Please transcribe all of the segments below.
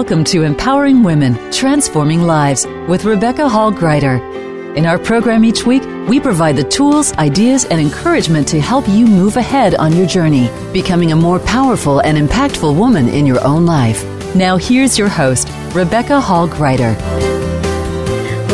Welcome to Empowering Women, Transforming Lives with Rebecca Hall Gruyter. In our program each week, we provide the tools, ideas, and encouragement to help you move ahead on your journey, becoming a more powerful and impactful woman in your own life. Now, here's your host, Rebecca Hall Gruyter.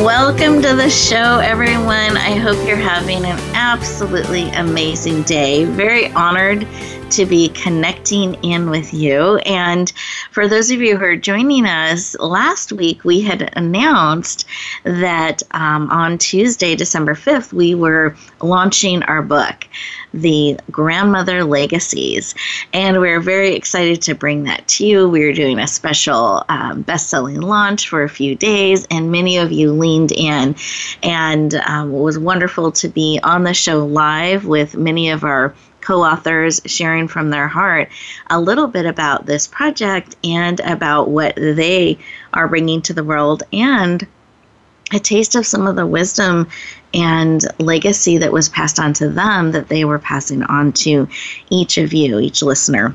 Welcome to the show, everyone. I hope you're having an absolutely amazing day. Very honored to be connecting in with you. And for those of you who are joining us, last week we had announced that um, on Tuesday, December 5th, we were launching our book, The Grandmother Legacies. And we're very excited to bring that to you. We are doing a special um, best selling launch for a few days, and many of you leaned in. And um, it was wonderful to be on the show live with many of our co authors sharing from their heart a little bit about this project and about what they are bringing to the world and a taste of some of the wisdom and legacy that was passed on to them that they were passing on to each of you, each listener.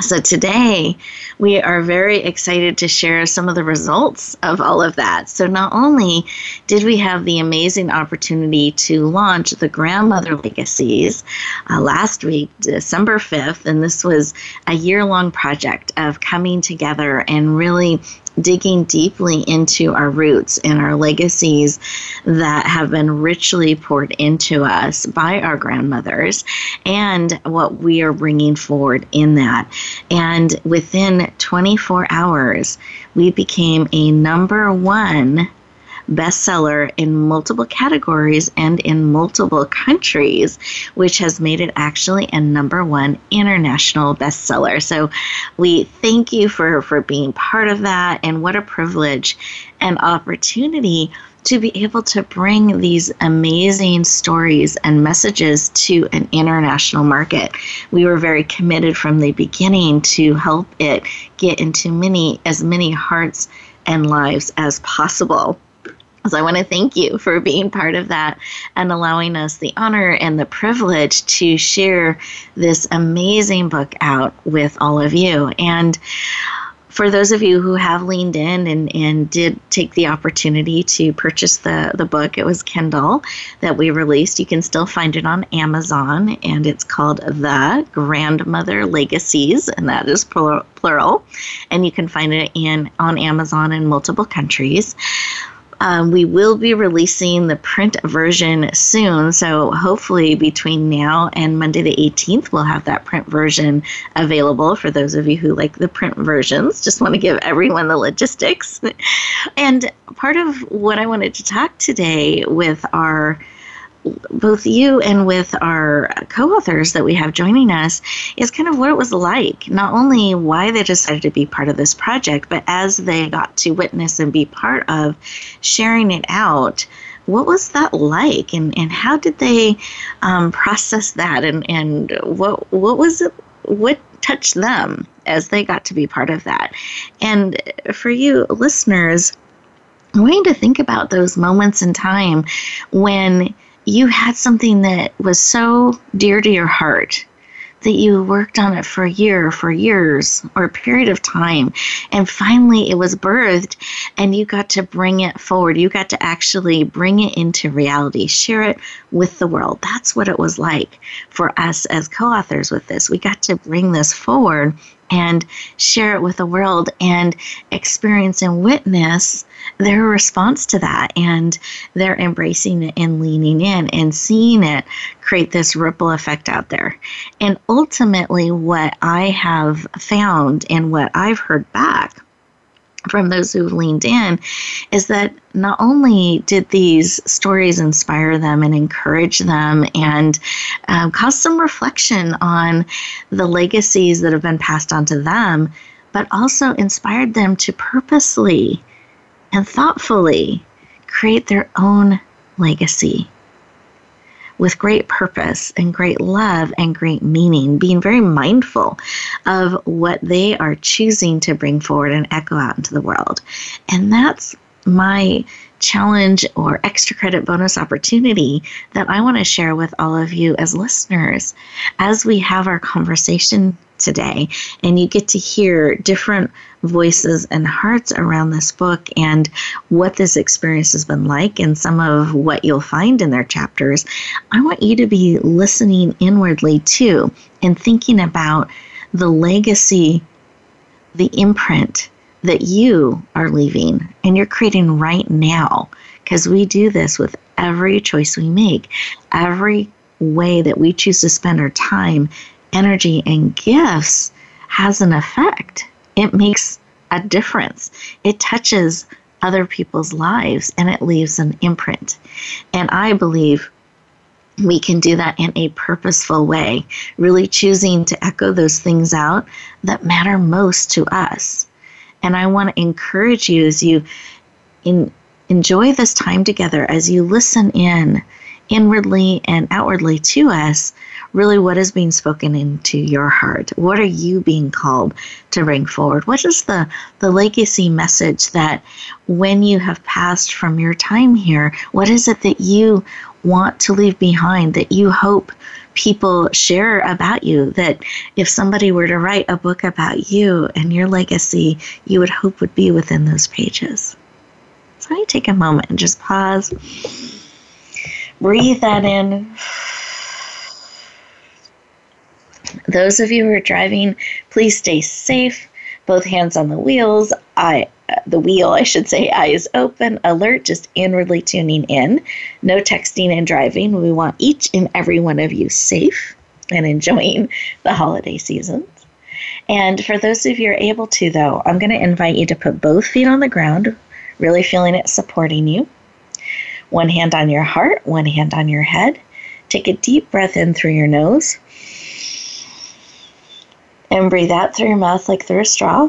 So today we are very excited to share some of the results of all of that. So not only did we have the amazing opportunity to launch the Grandmother Legacies uh, last week, December 5th, and this was a year long project of coming together and really digging deeply into our roots and our legacies that have been richly poured into us by our grandmothers and what we are bringing forward in that. And within 24 hours, we became a number one bestseller in multiple categories and in multiple countries, which has made it actually a number one international bestseller. So we thank you for, for being part of that, and what a privilege and opportunity to be able to bring these amazing stories and messages to an international market. We were very committed from the beginning to help it get into many as many hearts and lives as possible. So I want to thank you for being part of that and allowing us the honor and the privilege to share this amazing book out with all of you. And for those of you who have leaned in and, and did take the opportunity to purchase the, the book, it was Kindle that we released. You can still find it on Amazon, and it's called The Grandmother Legacies, and that is plural. And you can find it in on Amazon in multiple countries. Um, we will be releasing the print version soon, so hopefully between now and Monday the 18th, we'll have that print version available for those of you who like the print versions. Just want to give everyone the logistics. and part of what I wanted to talk today with our both you and with our co-authors that we have joining us is kind of what it was like. Not only why they decided to be part of this project but as they got to witness and be part of sharing it out what was that like? And, and how did they um, process that? And, and what what was it what touched them as they got to be part of that? And for you listeners I want you to think about those moments in time when you had something that was so dear to your heart that you worked on it for a year, for years, or a period of time, and finally it was birthed, and you got to bring it forward. You got to actually bring it into reality, share it with the world. That's what it was like for us as co authors with this. We got to bring this forward and share it with the world and experience and witness their response to that and they're embracing it and leaning in and seeing it create this ripple effect out there. And ultimately, what I have found and what I've heard back from those who've leaned in is that not only did these stories inspire them and encourage them and um, cause some reflection on the legacies that have been passed on to them, but also inspired them to purposely and thoughtfully create their own legacy with great purpose and great love and great meaning, being very mindful of what they are choosing to bring forward and echo out into the world. And that's my challenge or extra credit bonus opportunity that I want to share with all of you as listeners as we have our conversation today and you get to hear different voices and hearts around this book and what this experience has been like and some of what you'll find in their chapters, I want you to be listening inwardly too and thinking about the legacy, the imprint that you are leaving and you're creating right now. Because we do this with every choice we make, every way that we choose to spend our time, energy, and gifts has an effect. It makes a difference. It touches other people's lives and it leaves an imprint. And I believe we can do that in a purposeful way, really choosing to echo those things out that matter most to us. And I want to encourage you as you in, enjoy this time together, as you listen in inwardly and outwardly to us, really what is being spoken into your heart? What are you being called to bring forward? What is the, the legacy message that when you have passed from your time here, what is it that you want to leave behind that you hope people share about you? That if somebody were to write a book about you and your legacy, you would hope would be within those pages. So I take a moment and just pause, breathe that in. Those of you who are driving, please stay safe. Both hands on the wheels, I uh, the wheel, I should say, eyes open, alert, just inwardly tuning in. No texting and driving. We want each and every one of you safe and enjoying the holiday seasons. And for those of you who are able to, though, I'm going to invite you to put both feet on the ground, really feeling it supporting you. One hand on your heart, one hand on your head. Take a deep breath in through your nose. And breathe out through your mouth like through a straw.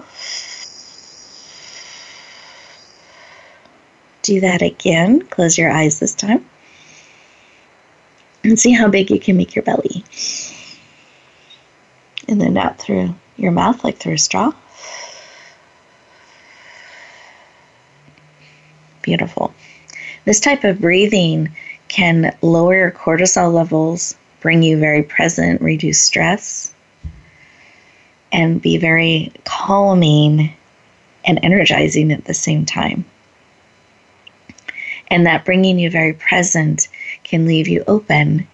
Do that again. Close your eyes this time. And see how big you can make your belly. And then out through your mouth like through a straw. Beautiful. This type of breathing can lower your cortisol levels, bring you very present, reduce stress, and be very calming and energizing at the same time. And that bringing you very present can leave you open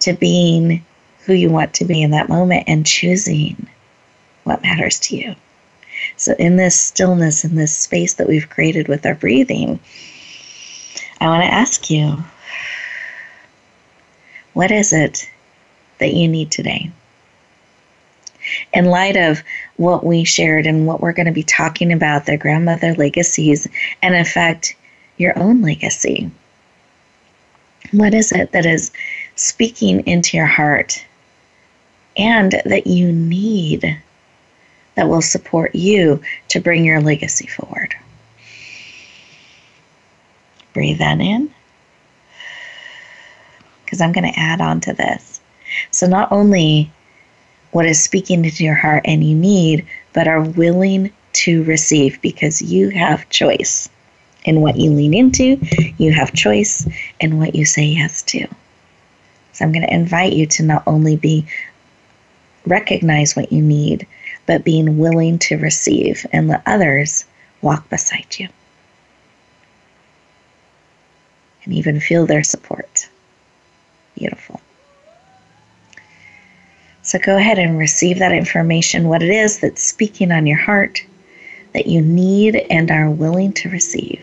to being who you want to be in that moment and choosing what matters to you. So, in this stillness, in this space that we've created with our breathing, I want to ask you what is it that you need today? In light of what we shared and what we're going to be talking about, their grandmother legacies, and in fact, your own legacy. What is it that is speaking into your heart and that you need that will support you to bring your legacy forward? Breathe that in because I'm going to add on to this. So, not only what is speaking into your heart and you need, but are willing to receive because you have choice in what you lean into, you have choice in what you say yes to. So I'm going to invite you to not only be recognize what you need, but being willing to receive and let others walk beside you. And even feel their support. Beautiful. So go ahead and receive that information, what it is that's speaking on your heart that you need and are willing to receive.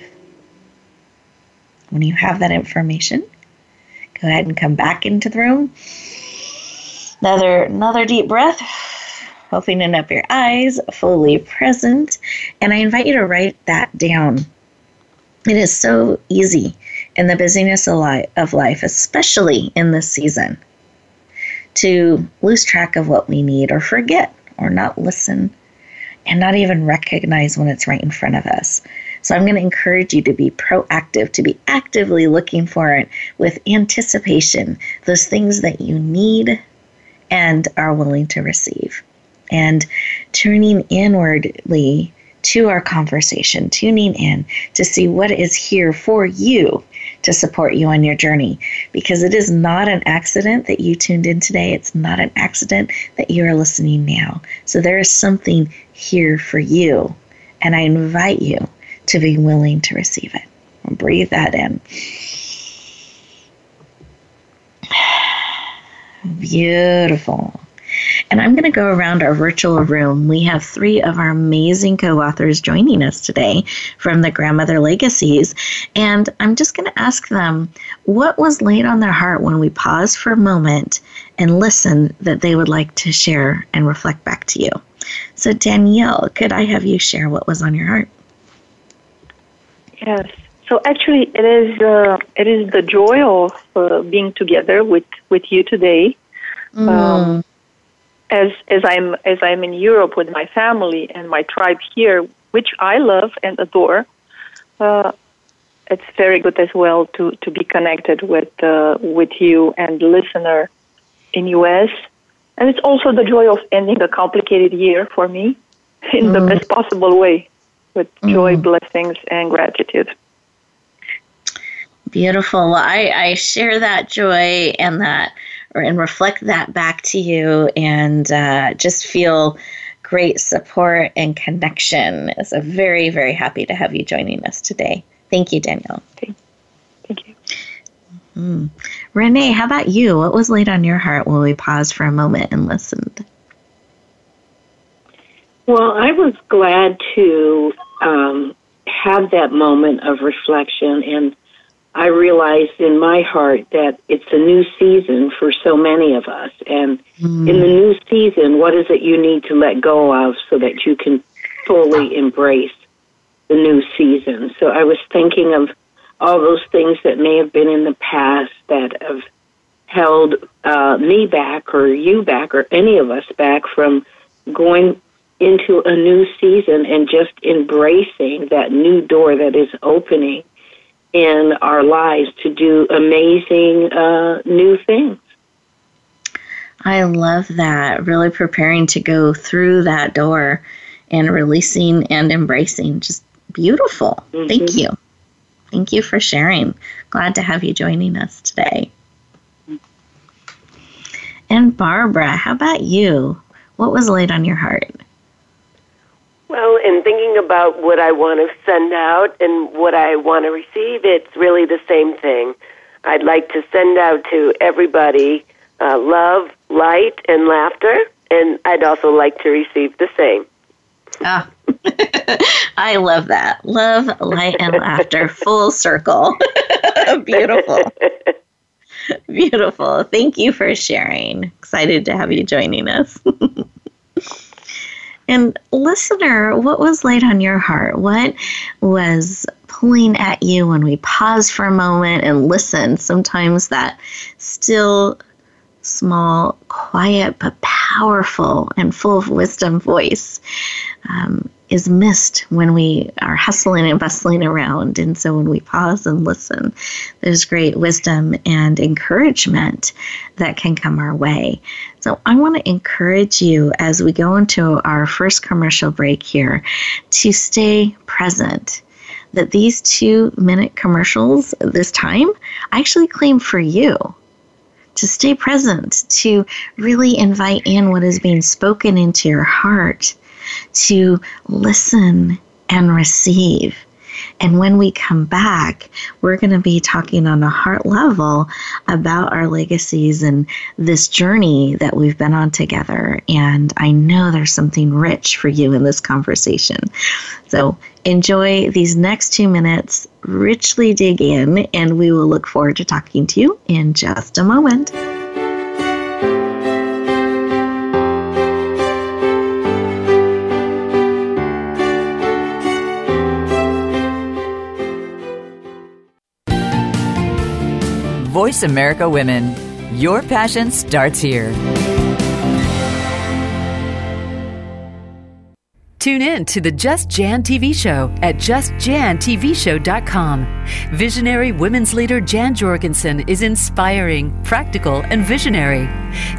When you have that information, go ahead and come back into the room. Another another deep breath. Opening up your eyes, fully present, and I invite you to write that down. It is so easy in the busyness of life, especially in this season, to lose track of what we need or forget or not listen and not even recognize when it's right in front of us. So I'm going to encourage you to be proactive, to be actively looking for it with anticipation, those things that you need and are willing to receive. And turning inwardly to our conversation, tuning in to see what is here for you to support you on your journey. Because it is not an accident that you tuned in today. It's not an accident that you are listening now. So there is something here for you And I invite you to be willing to receive it. Breathe that in. Beautiful. And I'm going to go around our virtual room. We have three of our amazing co authors joining us today from the Grandmother Legacies. And I'm just going to ask them what was laid on their heart when we paused for a moment and listened that they would like to share and reflect back to you. So, Danielle, could I have you share what was on your heart? Yes. So actually, it is uh, it is the joy of uh, being together with, with you today. Mm. Um, as as I'm as I'm in Europe with my family and my tribe here, which I love and adore, uh, it's very good as well to to be connected with uh, with you and listener in US, and it's also the joy of ending a complicated year for me in mm. the best possible way, with mm. joy, blessings, and gratitude. Beautiful. Well, I, I share that joy and that and reflect that back to you and uh, just feel great support and connection. So very, very happy to have you joining us today. Thank you, Danielle. Thank, thank you. Mm-hmm. Renee, how about you? What was laid on your heart when we paused for a moment and listened? Well, I was glad to um, have that moment of reflection and I realized in my heart that it's a new season for so many of us. And mm. in the new season, what is it you need to let go of so that you can fully embrace the new season? So I was thinking of all those things that may have been in the past that have held uh, me back or you back or any of us back from going into a new season and just embracing that new door that is opening in our lives to do amazing uh, new things. I love that. Really preparing to go through that door and releasing and embracing. Just beautiful. Mm-hmm. Thank you. Thank you for sharing. Glad to have you joining us today. And Barbara, how about you? What was laid on your heart? Well, in thinking about what I want to send out and what I want to receive, it's really the same thing. I'd like to send out to everybody uh, love, light, and laughter, and I'd also like to receive the same. Ah, I love that. Love, light, and laughter, full circle. Beautiful. Beautiful. Thank you for sharing. Excited to have you joining us. And listener, what was laid on your heart? What was pulling at you when we pause for a moment and listen? Sometimes that still, small, quiet, but powerful and full of wisdom voice um, is missed when we are hustling and bustling around. And so when we pause and listen, there's great wisdom and encouragement that can come our way. So I want to encourage you as we go into our first commercial break here to stay present. That these two minute commercials this time I actually claim for you to stay present, to really invite in what is being spoken into your heart to listen and receive. And when we come back, we're going to be talking on a heart level about our legacies and this journey that we've been on together. And I know there's something rich for you in this conversation. So enjoy these next two minutes, richly dig in, and we will look forward to talking to you in just a moment. Voice America Women. Your passion starts here. Tune in to the Just Jan TV show at justjantvshow.com. Visionary women's leader Jan Jorgensen is inspiring, practical, and visionary.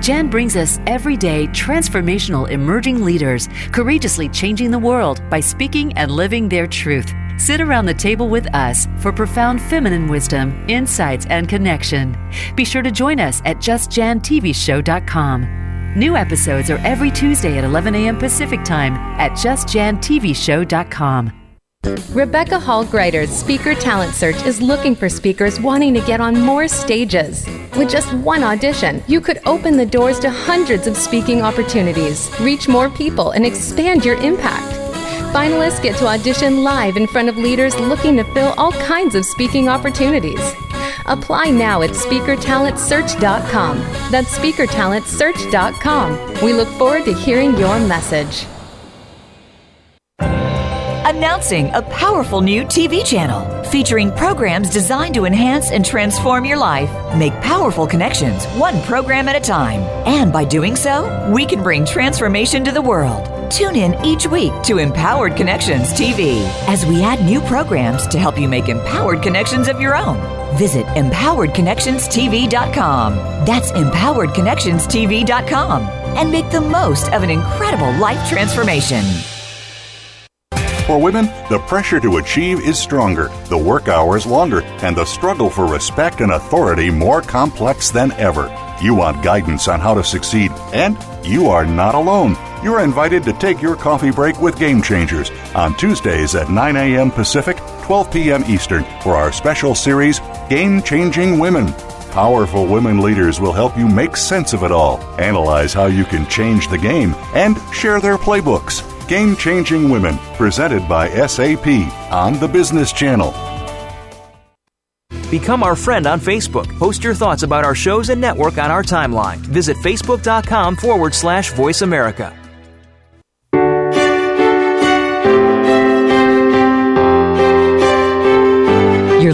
Jan brings us everyday transformational emerging leaders, courageously changing the world by speaking and living their truth. Sit around the table with us for profound feminine wisdom, insights, and connection. Be sure to join us at justjantvshow.com. New episodes are every Tuesday at 11 a.m. Pacific Time at JustJanTVShow.com. Rebecca Hall Gruyter's Speaker Talent Search is looking for speakers wanting to get on more stages. With just one audition, you could open the doors to hundreds of speaking opportunities, reach more people, and expand your impact. Finalists get to audition live in front of leaders looking to fill all kinds of speaking opportunities. Apply now at speakertalentsearch.com. That's speakertalentsearch.com. We look forward to hearing your message. Announcing a powerful new TV channel featuring programs designed to enhance and transform your life. Make powerful connections, one program at a time. And by doing so, we can bring transformation to the world. Tune in each week to Empowered Connections TV as we add new programs to help you make empowered connections of your own. Visit empoweredconnectionstv.com. That's empoweredconnectionstv.com and make the most of an incredible life transformation. For women, the pressure to achieve is stronger, the work hours longer, and the struggle for respect and authority more complex than ever. You want guidance on how to succeed, and you are not alone. You're invited to take your coffee break with Game Changers on Tuesdays at 9 a.m. Pacific, 12 p.m. Eastern for our special series, Game Changing Women. Powerful women leaders will help you make sense of it all, analyze how you can change the game, and share their playbooks. Game Changing Women, presented by SAP on the Business Channel. Become our friend on Facebook. Post your thoughts about our shows and network on our timeline. Visit facebook.com forward slash voice America.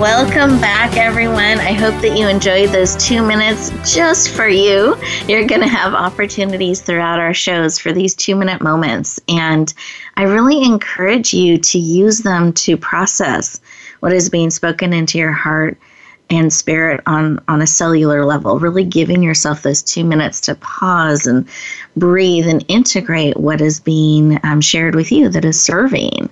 Welcome back, everyone. I hope that you enjoyed those two minutes just for you. You're going to have opportunities throughout our shows for these two minute moments. And I really encourage you to use them to process what is being spoken into your heart and spirit on on a cellular level really giving yourself those two minutes to pause and breathe and integrate what is being um, shared with you that is serving.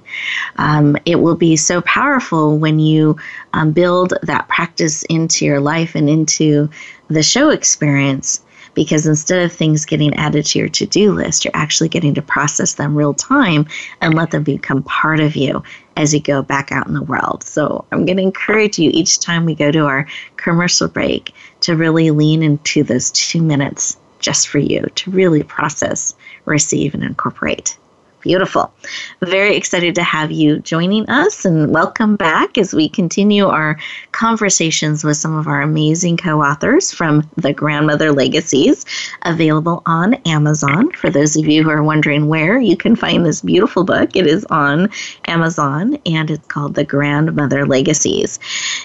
Um, it will be so powerful when you um, build that practice into your life and into the show experience because instead of things getting added to your to do list, you're actually getting to process them real time and let them become part of you as you go back out in the world. So I'm going to encourage you each time we go to our commercial break to really lean into those two minutes just for you to really process, receive, and incorporate. Beautiful. Very excited to have you joining us and welcome back as we continue our conversations with some of our amazing co authors from The Grandmother Legacies, available on Amazon. For those of you who are wondering where you can find this beautiful book, it is on Amazon and it's called The Grandmother Legacies.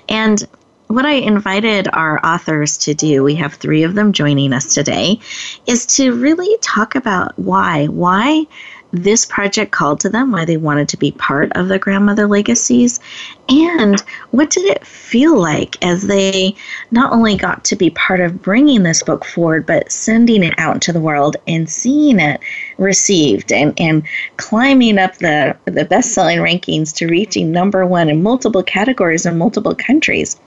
And what I invited our authors to do, we have three of them joining us today, is to really talk about why. Why this project called to them, why they wanted to be part of the grandmother legacies, and what did it feel like as they not only got to be part of bringing this book forward, but sending it out into the world and seeing it received and, and climbing up the, the best selling rankings to reaching number one in multiple categories in multiple countries.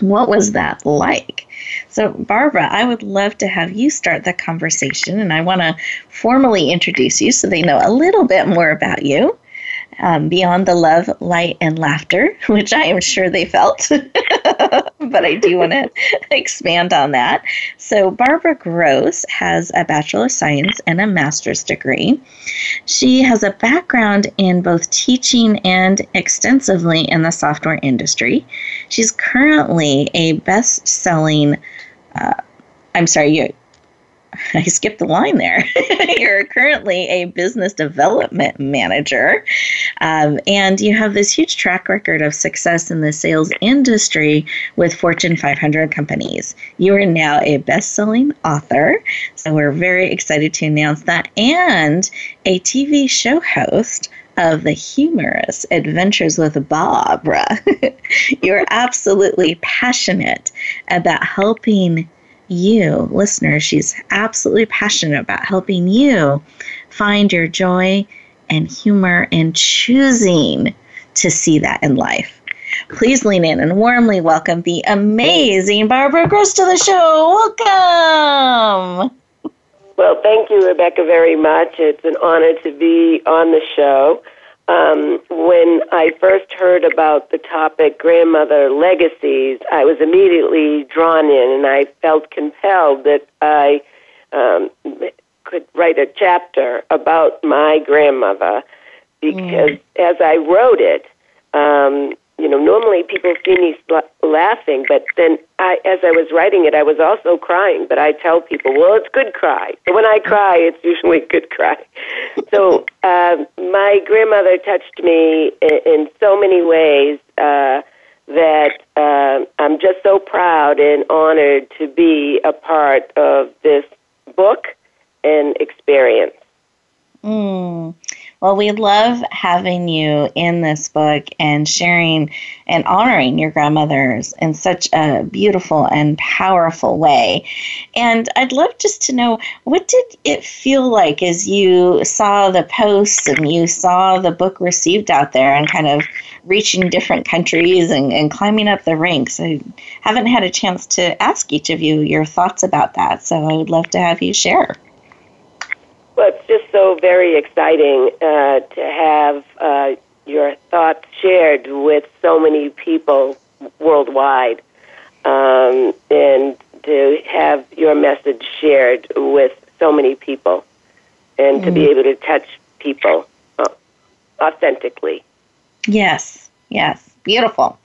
What was that like? So, Barbara, I would love to have you start the conversation, and I want to formally introduce you so they know a little bit more about you. Um, beyond the love, light, and laughter, which I am sure they felt. but I do want to expand on that. So, Barbara Gross has a Bachelor of Science and a Master's degree. She has a background in both teaching and extensively in the software industry. She's currently a best selling, uh, I'm sorry, you I skipped the line there. You're currently a business development manager, um, and you have this huge track record of success in the sales industry with Fortune 500 companies. You are now a best selling author, so we're very excited to announce that, and a TV show host of the humorous Adventures with Barbara. You're absolutely passionate about helping you, listeners. She's absolutely passionate about helping you find your joy and humor and choosing to see that in life. Please lean in and warmly welcome the amazing Barbara Gross to the show. Welcome. Well, thank you, Rebecca, very much. It's an honor to be on the show. Um, when I first heard about the topic grandmother legacies, I was immediately drawn in and I felt compelled that I um, could write a chapter about my grandmother because mm. as I wrote it, um, you know, normally people see me laughing, but then I, as I was writing it, I was also crying. But I tell people, well, it's good cry. When I cry, it's usually good cry. So uh, my grandmother touched me in, in so many ways uh, that uh, I'm just so proud and honored to be a part of this book and experience. Mm. Well, we love having you in this book and sharing and honoring your grandmothers in such a beautiful and powerful way. And I'd love just to know what did it feel like as you saw the posts and you saw the book received out there and kind of reaching different countries and, and climbing up the ranks? I haven't had a chance to ask each of you your thoughts about that, so I would love to have you share. Well, it's just so very exciting uh, to have uh, your thoughts shared with so many people worldwide, um, and to have your message shared with so many people, and mm. to be mm. able to touch people uh, authentically. Yes, yes, beautiful.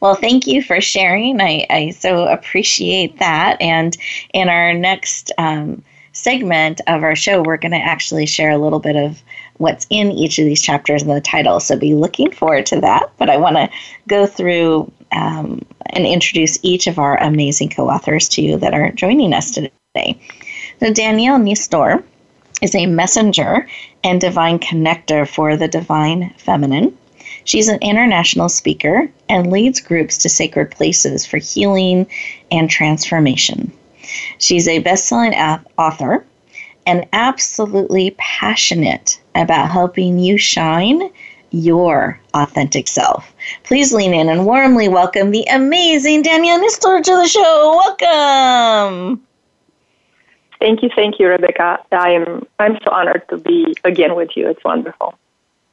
Well, thank you for sharing. I, I so appreciate that. And in our next um, segment of our show, we're going to actually share a little bit of what's in each of these chapters in the title. So be looking forward to that. But I want to go through um, and introduce each of our amazing co authors to you that are joining us today. So, Danielle Nistor is a messenger and divine connector for the divine feminine. She's an international speaker and leads groups to sacred places for healing and transformation. She's a best selling author and absolutely passionate about helping you shine your authentic self. Please lean in and warmly welcome the amazing Danielle Nistor to the show. Welcome. Thank you, thank you, Rebecca. I am I'm so honored to be again with you. It's wonderful.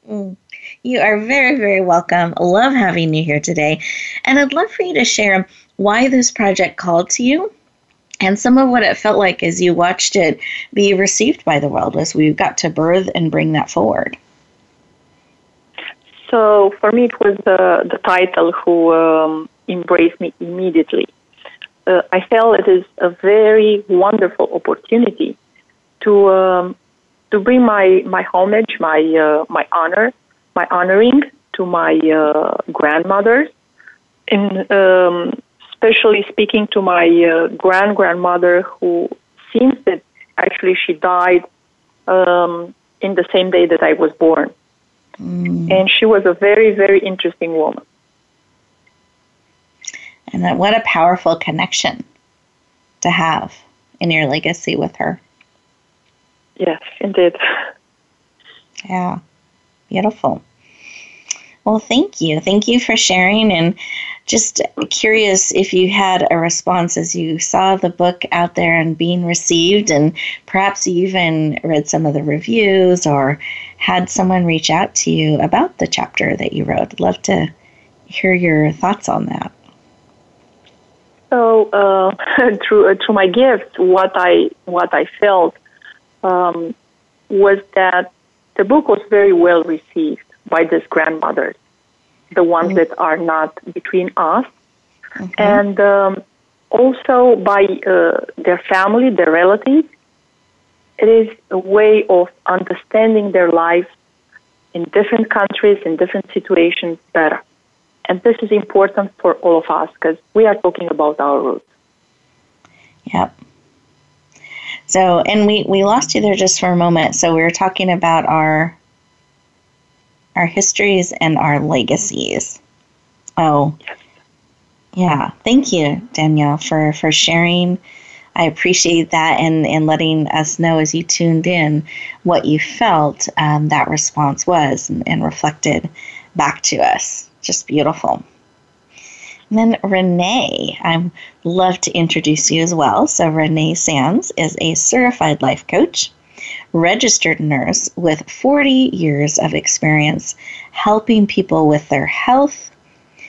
Mm. You are very, very welcome. Love having you here today. And I'd love for you to share why this project called to you and some of what it felt like as you watched it be received by the world as we got to birth and bring that forward. So for me, it was the, the title who um, embraced me immediately. Uh, I felt it is a very wonderful opportunity to um, to bring my, my homage, my uh, my honor, my honoring to my uh, grandmothers, in um, especially speaking to my uh, grand grandmother, who seems that actually she died um, in the same day that I was born. Mm. And she was a very, very interesting woman. And what a powerful connection to have in your legacy with her. Yes, indeed. Yeah, beautiful. Well, thank you. Thank you for sharing. And just curious if you had a response as you saw the book out there and being received, and perhaps you even read some of the reviews or had someone reach out to you about the chapter that you wrote. I'd love to hear your thoughts on that. So, uh, through uh, through my gift, what I what I felt um, was that the book was very well received by these grandmothers, the ones mm-hmm. that are not between us, mm-hmm. and um, also by uh, their family, their relatives, it is a way of understanding their lives in different countries, in different situations better. And this is important for all of us because we are talking about our roots. Yep. So, and we, we lost you there just for a moment. So we were talking about our our histories and our legacies. Oh, yeah. Thank you, Danielle, for, for sharing. I appreciate that and, and letting us know as you tuned in what you felt um, that response was and, and reflected back to us. Just beautiful. And then Renee, I'd love to introduce you as well. So, Renee Sands is a certified life coach, registered nurse with 40 years of experience helping people with their health.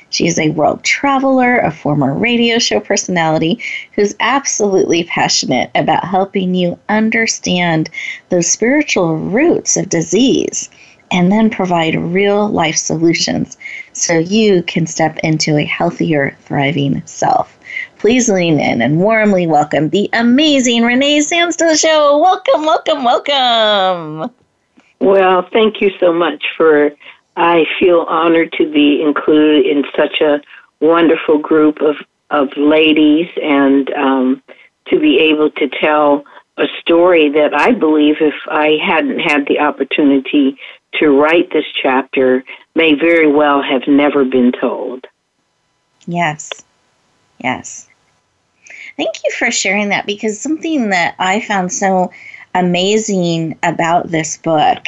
She is a world traveler, a former radio show personality who's absolutely passionate about helping you understand those spiritual roots of disease and then provide real life solutions so you can step into a healthier, thriving self. Please lean in and warmly welcome the amazing Renee Sands to the show. Welcome, welcome, welcome. Well, thank you so much for. I feel honored to be included in such a wonderful group of of ladies and um, to be able to tell a story that I believe if I hadn't had the opportunity to write this chapter may very well have never been told. Yes. Yes. Thank you for sharing that because something that I found so amazing about this book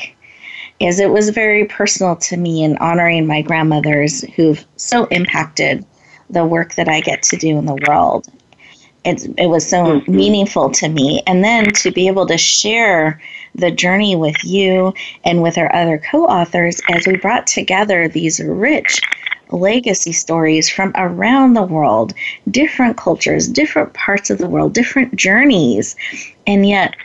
is it was very personal to me in honoring my grandmothers who've so impacted the work that I get to do in the world. It, it was so mm-hmm. meaningful to me. And then to be able to share the journey with you and with our other co authors as we brought together these rich legacy stories from around the world, different cultures, different parts of the world, different journeys. And yet,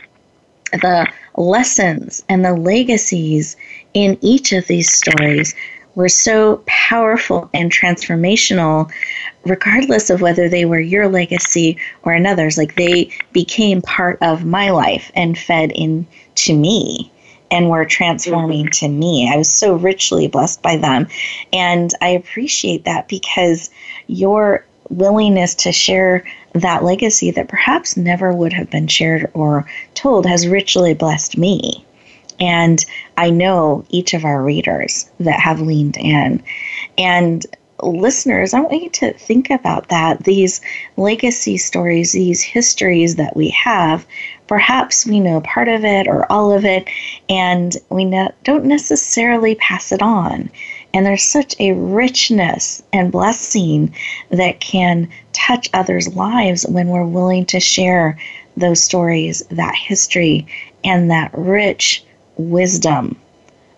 the lessons and the legacies in each of these stories were so powerful and transformational, regardless of whether they were your legacy or another's. Like they became part of my life and fed into me and were transforming to me. I was so richly blessed by them. And I appreciate that because your willingness to share that legacy that perhaps never would have been shared or told has richly blessed me. And I know each of our readers that have leaned in. And listeners, I want you to think about that. These legacy stories, these histories that we have, perhaps we know part of it or all of it, and we ne- don't necessarily pass it on. And there's such a richness and blessing that can touch others' lives when we're willing to share those stories, that history, and that rich wisdom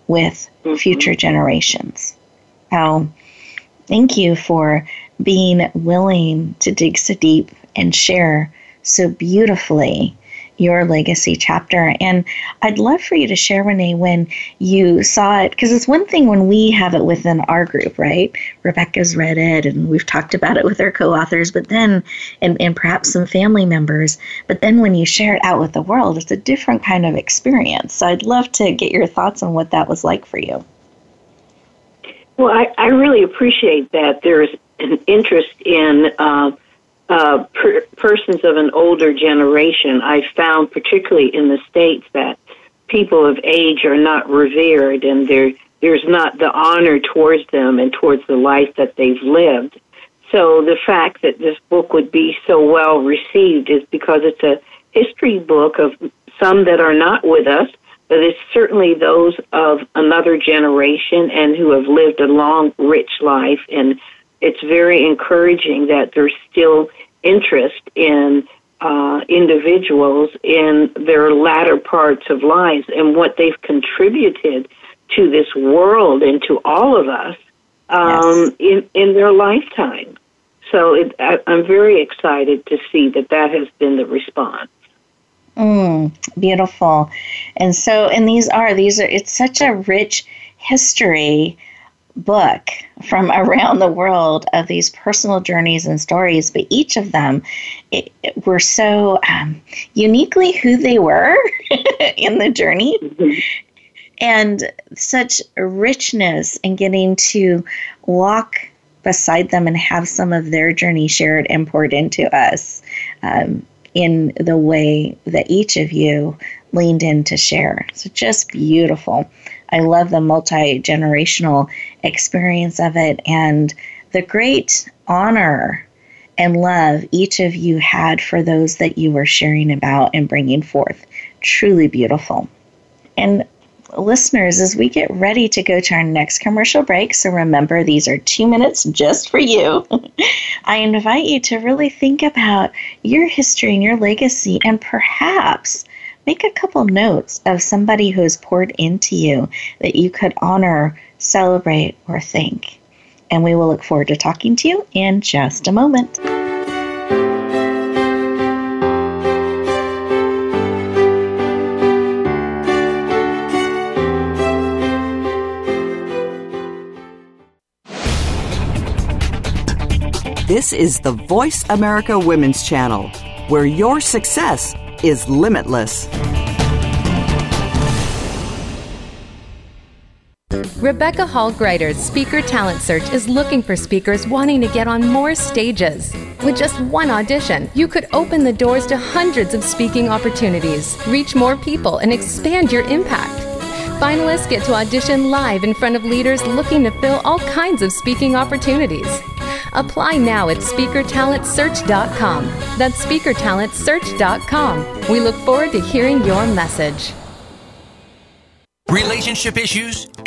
with mm-hmm. future generations. How thank you for being willing to dig so deep and share so beautifully your legacy chapter. And I'd love for you to share, Renee, when you saw it, because it's one thing when we have it within our group, right? Rebecca's read it and we've talked about it with our co authors, but then, and, and perhaps some family members, but then when you share it out with the world, it's a different kind of experience. So I'd love to get your thoughts on what that was like for you. Well, I, I really appreciate that there's an interest in uh, uh, per- persons of an older generation. I found, particularly in the states, that people of age are not revered, and there there's not the honor towards them and towards the life that they've lived. So the fact that this book would be so well received is because it's a history book of some that are not with us, but it's certainly those of another generation and who have lived a long, rich life. And it's very encouraging that there's still interest in uh, individuals in their latter parts of lives and what they've contributed to this world and to all of us um, yes. in in their lifetime. So it, I, I'm very excited to see that that has been the response. Mm, beautiful, and so and these are these are it's such a rich history book from around the world of these personal journeys and stories, but each of them it, it were so um, uniquely who they were in the journey. Mm-hmm. And such richness in getting to walk beside them and have some of their journey shared and poured into us um, in the way that each of you leaned in to share. So just beautiful. I love the multi generational experience of it and the great honor and love each of you had for those that you were sharing about and bringing forth. Truly beautiful. And listeners, as we get ready to go to our next commercial break, so remember these are two minutes just for you, I invite you to really think about your history and your legacy and perhaps make a couple notes of somebody who has poured into you that you could honor, celebrate, or thank. And we will look forward to talking to you in just a moment. This is the Voice America Women's Channel, where your success is limitless. Rebecca Hall Gruyter's Speaker Talent Search is looking for speakers wanting to get on more stages. With just one audition, you could open the doors to hundreds of speaking opportunities, reach more people, and expand your impact. Finalists get to audition live in front of leaders looking to fill all kinds of speaking opportunities. Apply now at speakertalentsearch.com. That's speakertalentsearch.com. We look forward to hearing your message. Relationship issues?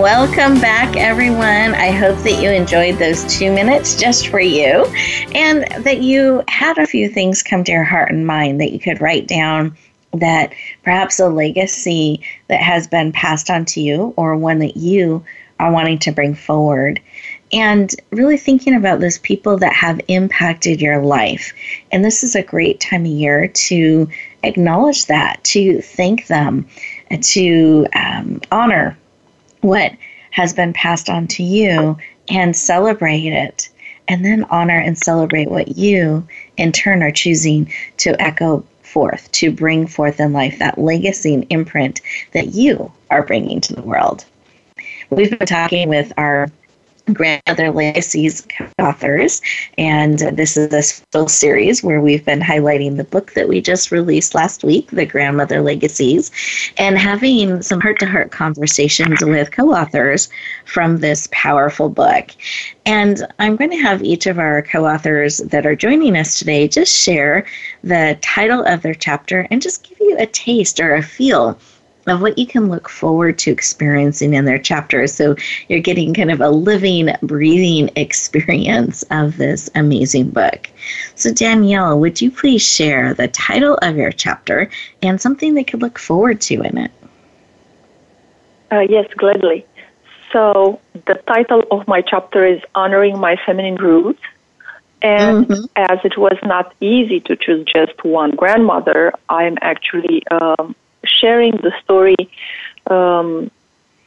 Welcome back, everyone. I hope that you enjoyed those two minutes just for you and that you had a few things come to your heart and mind that you could write down that perhaps a legacy that has been passed on to you or one that you are wanting to bring forward and really thinking about those people that have impacted your life. And this is a great time of year to acknowledge that, to thank them, to um, honor what has been passed on to you and celebrate it. And then honor and celebrate what you, in turn, are choosing to echo forth, to bring forth in life that legacy and imprint that you are bringing to the world. We've been talking with our Grandmother Legacies authors. And this is a special series where we've been highlighting the book that we just released last week, The Grandmother Legacies, and having some heart to heart conversations with co authors from this powerful book. And I'm going to have each of our co authors that are joining us today just share the title of their chapter and just give you a taste or a feel of what you can look forward to experiencing in their chapters. So you're getting kind of a living, breathing experience of this amazing book. So, Danielle, would you please share the title of your chapter and something they could look forward to in it? Uh, yes, gladly. So, the title of my chapter is Honoring My Feminine Roots. And mm-hmm. as it was not easy to choose just one grandmother, I'm actually um, sharing the story um,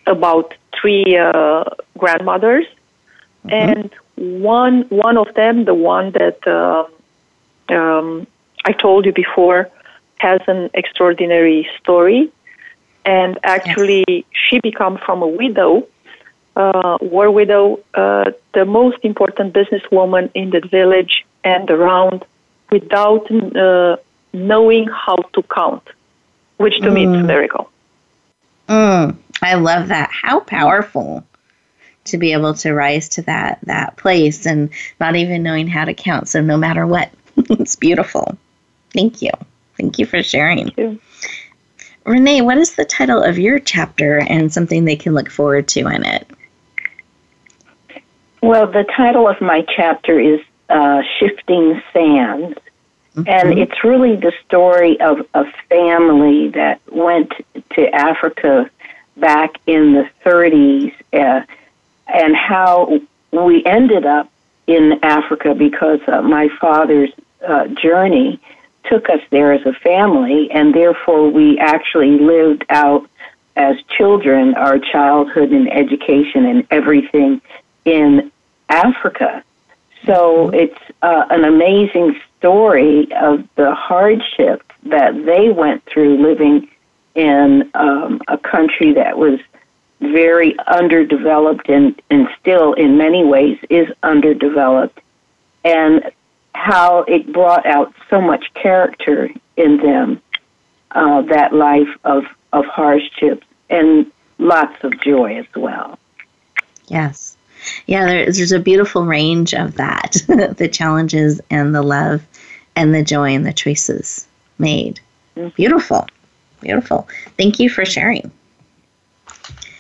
about three uh, grandmothers, mm-hmm. and one one of them, the one that uh, um, I told you before, has an extraordinary story, and actually yes. she became from a widow, uh, war widow, uh, the most important businesswoman in the village and around, without uh, knowing how to count which to mm. me is a mm. miracle. Mm, I love that. How powerful to be able to rise to that that place and not even knowing how to count. So no matter what, it's beautiful. Thank you. Thank you for sharing. You. Renee, what is the title of your chapter and something they can look forward to in it? Well, the title of my chapter is uh, Shifting Sands. Mm-hmm. And it's really the story of a family that went to Africa back in the 30s uh, and how we ended up in Africa because uh, my father's uh, journey took us there as a family, and therefore we actually lived out as children our childhood and education and everything in Africa. So it's uh, an amazing story of the hardship that they went through living in um, a country that was very underdeveloped and, and still in many ways is underdeveloped and how it brought out so much character in them uh, that life of, of hardships and lots of joy as well. Yes yeah, there's, there's a beautiful range of that the challenges and the love and the joy and the choices made. Mm-hmm. Beautiful. Beautiful. Thank you for sharing.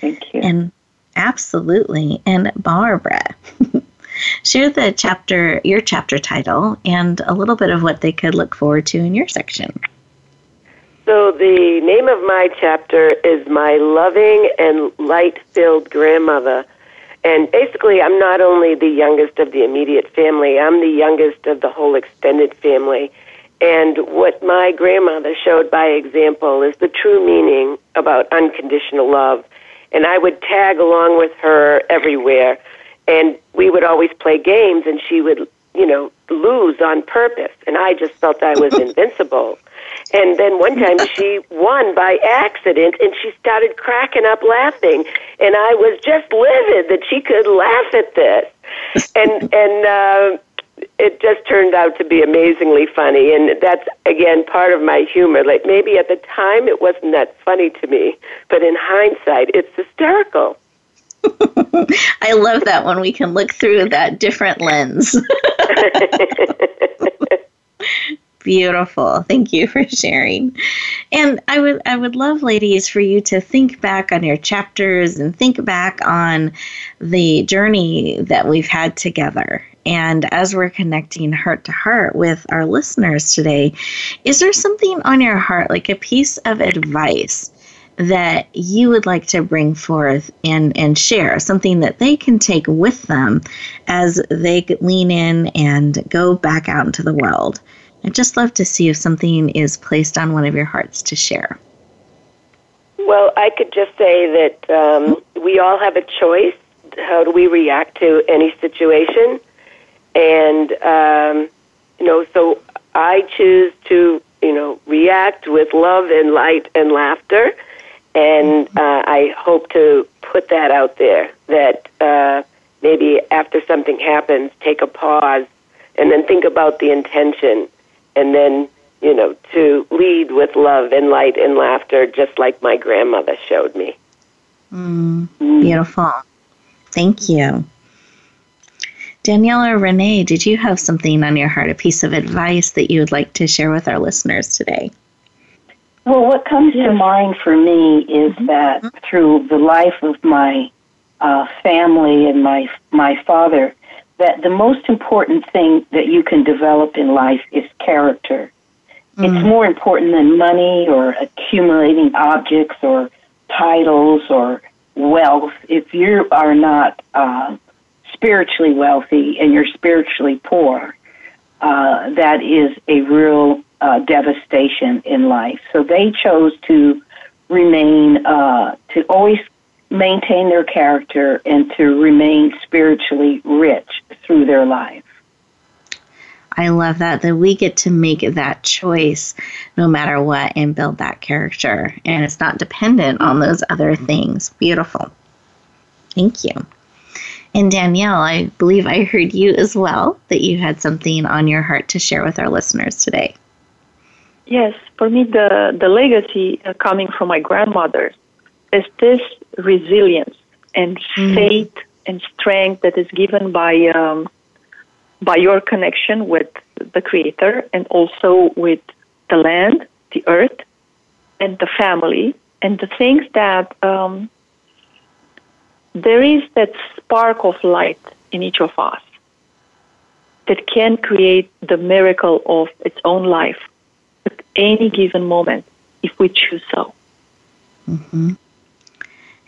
Thank you. And absolutely. And Barbara, share the chapter, your chapter title, and a little bit of what they could look forward to in your section. So, the name of my chapter is My Loving and Light Filled Grandmother and basically, I'm not only the youngest of the immediate family, I'm the youngest of the whole extended family. And what my grandmother showed by example is the true meaning about unconditional love. And I would tag along with her everywhere. And we would always play games, and she would, you know, lose on purpose. And I just felt I was invincible. And then one time she won by accident and she started cracking up laughing. And I was just livid that she could laugh at this. And, and, uh, it just turned out to be amazingly funny. And that's again part of my humor. Like maybe at the time it wasn't that funny to me but in hindsight it's hysterical. I love that when we can look through that different lens Beautiful. Thank you for sharing. And I would I would love ladies for you to think back on your chapters and think back on the journey that we've had together. And as we're connecting heart to heart with our listeners today, is there something on your heart like a piece of advice that you would like to bring forth and, and share, something that they can take with them as they lean in and go back out into the world? I'd just love to see if something is placed on one of your hearts to share. Well, I could just say that um, we all have a choice. How do we react to any situation? And, um, you know, so I choose to, you know, react with love and light and laughter. And uh, I hope to put that out there that, uh, maybe after something happens, take a pause and then think about the intention and then, you know, to lead with love and light and laughter, just like my grandmother showed me. Mm, beautiful. Thank you. Danielle or Renee, did you have something on your heart, a piece of advice that you would like to share with our listeners today? Well, what comes to mind for me is mm-hmm. that through the life of my uh, family and my my father, that the most important thing that you can develop in life is character. Mm. It's more important than money or accumulating objects or titles or wealth. If you are not uh, spiritually wealthy and you're spiritually poor, uh, that is a real uh, devastation in life. So they chose to remain, uh, to always maintain their character and to remain spiritually rich through their life. I love that that we get to make that choice no matter what and build that character and it's not dependent on those other things. Beautiful. Thank you. And Danielle, I believe I heard you as well that you had something on your heart to share with our listeners today. Yes, for me, the, the legacy uh, coming from my grandmother is this resilience and mm. faith and strength that is given by um, by your connection with the Creator and also with the land, the earth, and the family, and the things that um, there is that spark of light in each of us that can create the miracle of its own life at any given moment if we choose so. Mm-hmm.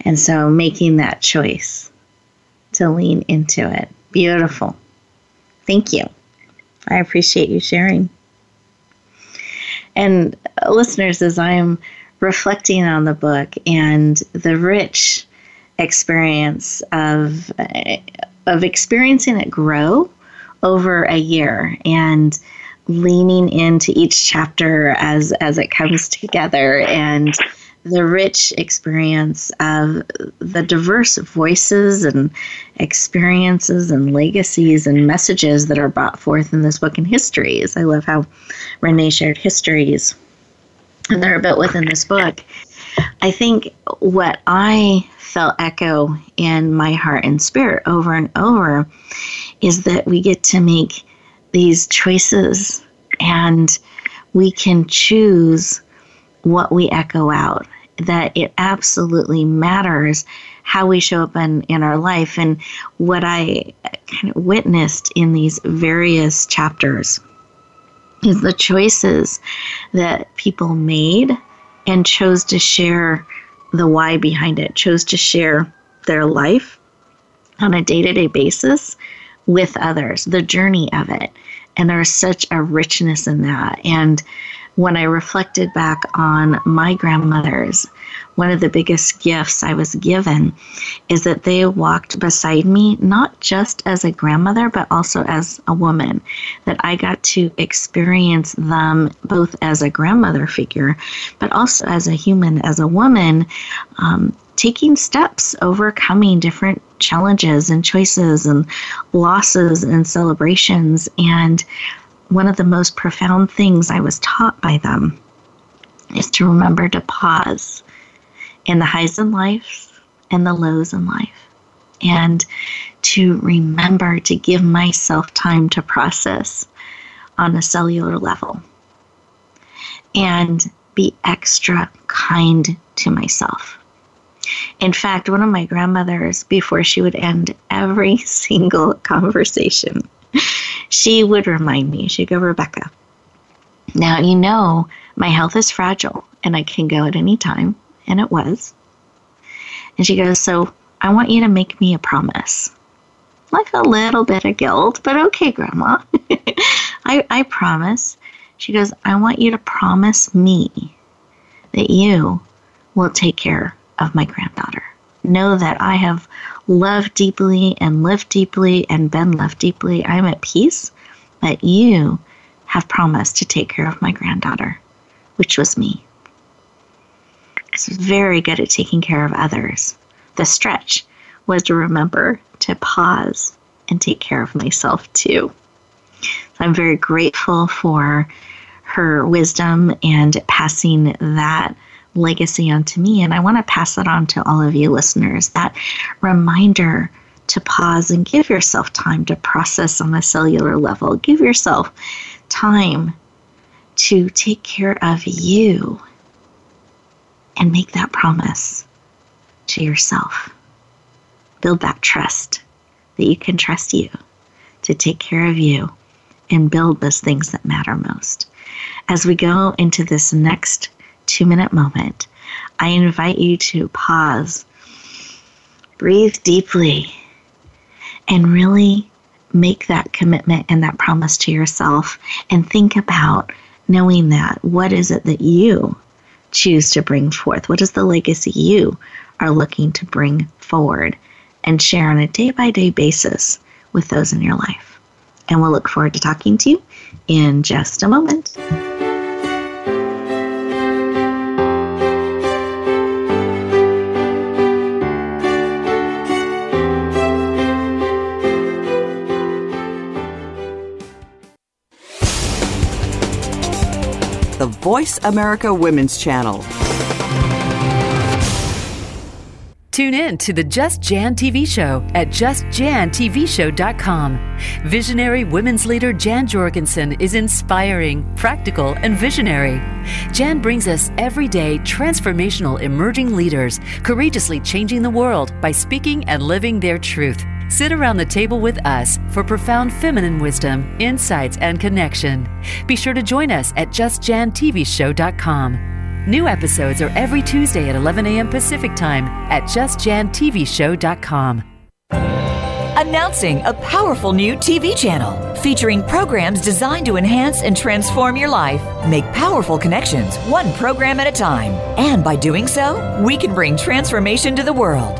And so making that choice to lean into it. Beautiful. Thank you. I appreciate you sharing. And uh, listeners, as I'm reflecting on the book and the rich experience of uh, of experiencing it grow over a year and leaning into each chapter as as it comes together and the rich experience of the diverse voices and experiences and legacies and messages that are brought forth in this book and histories. I love how Renee shared histories and they're a bit within this book. I think what I felt echo in my heart and spirit over and over is that we get to make these choices and we can choose what we echo out. That it absolutely matters how we show up in, in our life. And what I kind of witnessed in these various chapters is the choices that people made and chose to share the why behind it, chose to share their life on a day to day basis with others, the journey of it. And there's such a richness in that. And when I reflected back on my grandmothers, one of the biggest gifts I was given is that they walked beside me, not just as a grandmother, but also as a woman. That I got to experience them both as a grandmother figure, but also as a human, as a woman, um, taking steps, overcoming different challenges and choices and losses and celebrations. And one of the most profound things I was taught by them is to remember to pause in the highs in life and the lows in life, and to remember to give myself time to process on a cellular level and be extra kind to myself. In fact, one of my grandmothers, before she would end every single conversation, she would remind me, she'd go, Rebecca, now you know my health is fragile and I can go at any time. And it was. And she goes, So I want you to make me a promise. Like a little bit of guilt, but okay, Grandma. I, I promise. She goes, I want you to promise me that you will take care of my granddaughter. Know that I have loved deeply and live deeply and been loved deeply. I'm at peace, but you have promised to take care of my granddaughter, which was me. It's very good at taking care of others. The stretch was to remember to pause and take care of myself too. So I'm very grateful for her wisdom and passing that legacy onto me. And I want to pass that on to all of you listeners that reminder to pause and give yourself time to process on a cellular level. Give yourself time to take care of you and make that promise to yourself. Build that trust that you can trust you to take care of you and build those things that matter most. As we go into this next two minute moment, I invite you to pause, breathe deeply, and really make that commitment and that promise to yourself and think about knowing that what is it that you choose to bring forth? What is the legacy you are looking to bring forward and share on a day by day basis with those in your life? And we'll look forward to talking to you in just a moment. The Voice America Women's Channel. Tune in to the Just Jan TV show at justjantvshow.com. Visionary women's leader Jan Jorgensen is inspiring, practical, and visionary. Jan brings us everyday transformational emerging leaders, courageously changing the world by speaking and living their truth. Sit around the table with us for profound feminine wisdom, insights, and connection. Be sure to join us at justjantvshow.com. New episodes are every Tuesday at 11 a.m. Pacific Time at justjantvshow.com. Announcing a powerful new TV channel featuring programs designed to enhance and transform your life. Make powerful connections, one program at a time. And by doing so, we can bring transformation to the world.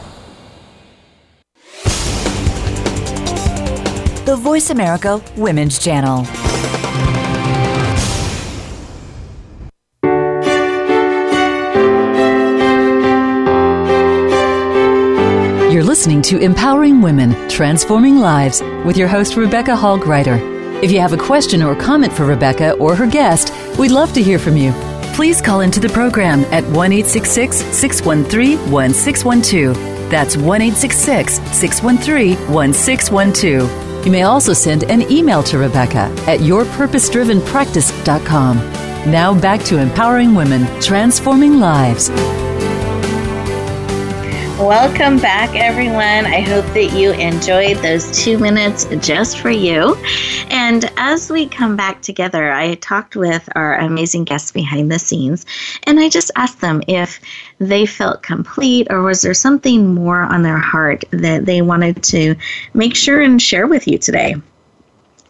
The Voice America Women's Channel. You're listening to Empowering Women, Transforming Lives with your host, Rebecca Hall Gruyter. If you have a question or comment for Rebecca or her guest, we'd love to hear from you. Please call into the program at 1 613 1612. That's 1 613 1612. You may also send an email to Rebecca at yourpurposedrivenpractice.com. Now back to empowering women, transforming lives. Welcome back, everyone. I hope that you enjoyed those two minutes just for you. And as we come back together, I talked with our amazing guests behind the scenes, and I just asked them if they felt complete or was there something more on their heart that they wanted to make sure and share with you today.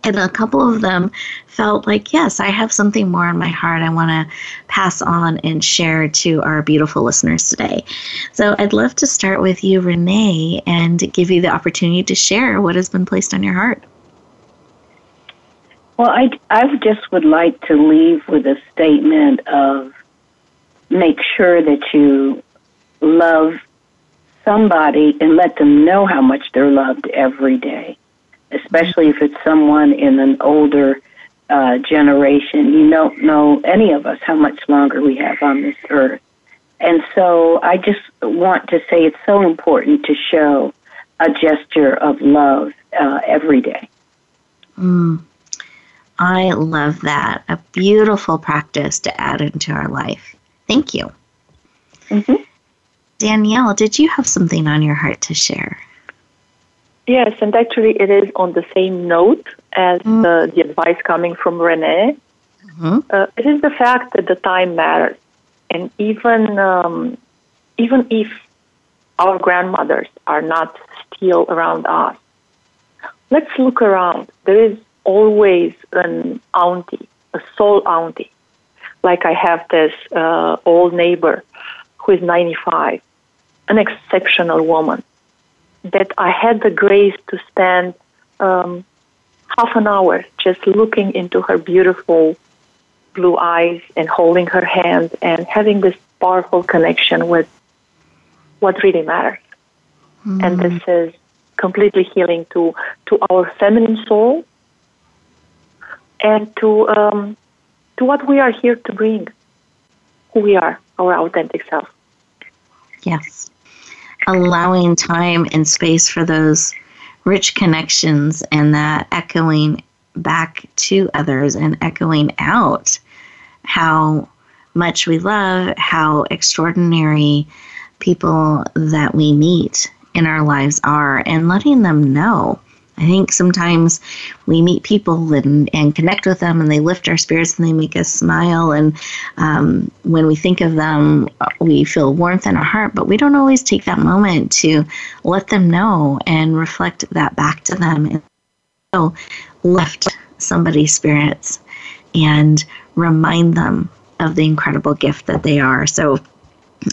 And a couple of them felt like, yes, I have something more in my heart I want to pass on and share to our beautiful listeners today. So I'd love to start with you, Renee, and give you the opportunity to share what has been placed on your heart. Well, I, I just would like to leave with a statement of make sure that you love somebody and let them know how much they're loved every day especially if it's someone in an older uh, generation. You don't know any of us how much longer we have on this earth. And so I just want to say it's so important to show a gesture of love uh, every day. Mm. I love that. A beautiful practice to add into our life. Thank you. Mm-hmm. Danielle, did you have something on your heart to share? Yes, and actually, it is on the same note as mm. uh, the advice coming from Renee. Mm-hmm. Uh, it is the fact that the time matters, and even um, even if our grandmothers are not still around us, let's look around. There is always an auntie, a soul auntie. Like I have this uh, old neighbor who is 95, an exceptional woman that I had the grace to spend um, half an hour just looking into her beautiful blue eyes and holding her hand and having this powerful connection with what really matters. Mm. And this is completely healing to, to our feminine soul and to, um, to what we are here to bring, who we are, our authentic self. Yes allowing time and space for those rich connections and that echoing back to others and echoing out how much we love, how extraordinary people that we meet in our lives are, and letting them know I think sometimes we meet people and, and connect with them and they lift our spirits and they make us smile. And um, when we think of them, we feel warmth in our heart, but we don't always take that moment to let them know and reflect that back to them. And so lift somebody's spirits and remind them of the incredible gift that they are. So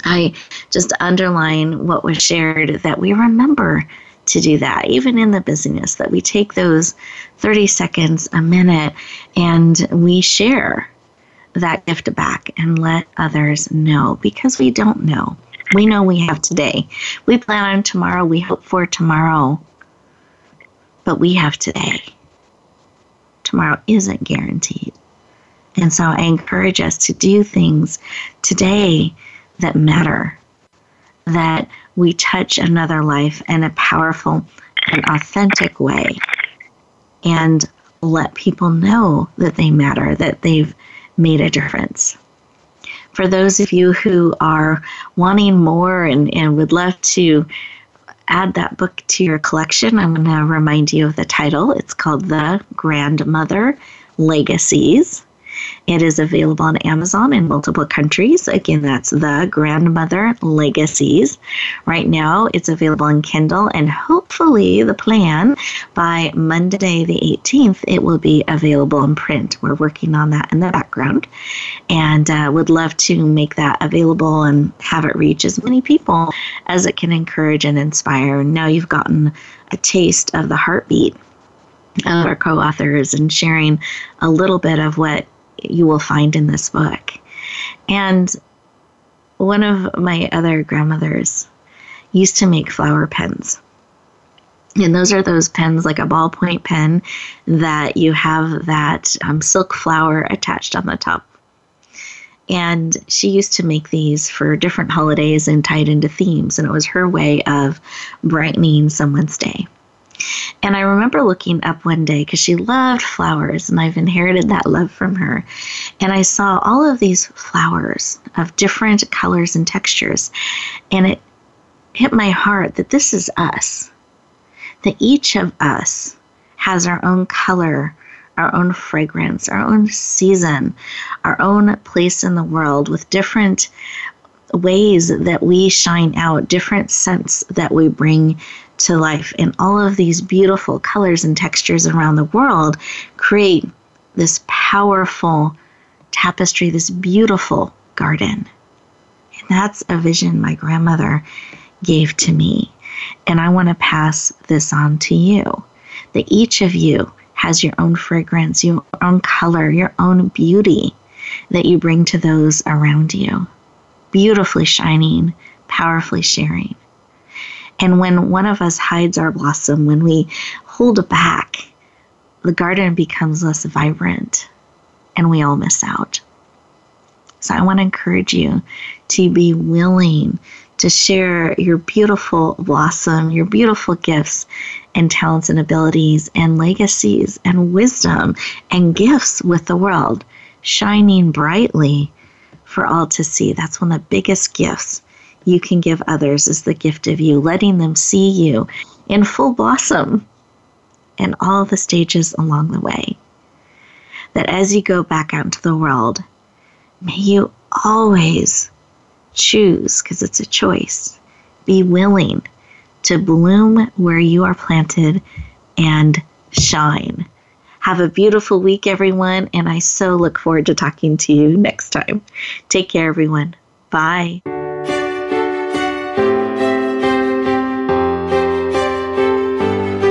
I just underline what was shared that we remember to do that, even in the busyness, that we take those 30 seconds, a minute, and we share that gift back and let others know because we don't know. We know we have today. We plan on tomorrow, we hope for tomorrow, but we have today. Tomorrow isn't guaranteed. And so I encourage us to do things today that matter, that we touch another life in a powerful and authentic way and let people know that they matter, that they've made a difference. For those of you who are wanting more and, and would love to add that book to your collection, I'm going to remind you of the title. It's called The Grandmother Legacies. It is available on Amazon in multiple countries. Again, that's The Grandmother Legacies. Right now, it's available in Kindle, and hopefully, the plan by Monday, the 18th, it will be available in print. We're working on that in the background and uh, would love to make that available and have it reach as many people as it can encourage and inspire. Now you've gotten a taste of the heartbeat of our co authors and sharing a little bit of what you will find in this book. And one of my other grandmothers used to make flower pens. And those are those pens, like a ballpoint pen, that you have that um, silk flower attached on the top. And she used to make these for different holidays and tied into themes. And it was her way of brightening someone's day. And I remember looking up one day because she loved flowers, and I've inherited that love from her. And I saw all of these flowers of different colors and textures, and it hit my heart that this is us, that each of us has our own color, our own fragrance, our own season, our own place in the world with different ways that we shine out, different scents that we bring to life. And all of these beautiful colors and textures around the world create this powerful tapestry, this beautiful garden. And that's a vision my grandmother gave to me. And I want to pass this on to you that each of you has your own fragrance, your own color, your own beauty that you bring to those around you. Beautifully shining, powerfully sharing. And when one of us hides our blossom, when we hold back, the garden becomes less vibrant and we all miss out. So I want to encourage you to be willing to share your beautiful blossom, your beautiful gifts and talents and abilities and legacies and wisdom and gifts with the world, shining brightly for all to see. That's one of the biggest gifts you can give others is the gift of you, letting them see you in full blossom and all the stages along the way. That as you go back out into the world, may you always choose, because it's a choice, be willing to bloom where you are planted and shine. Have a beautiful week, everyone, and I so look forward to talking to you next time. Take care, everyone. Bye.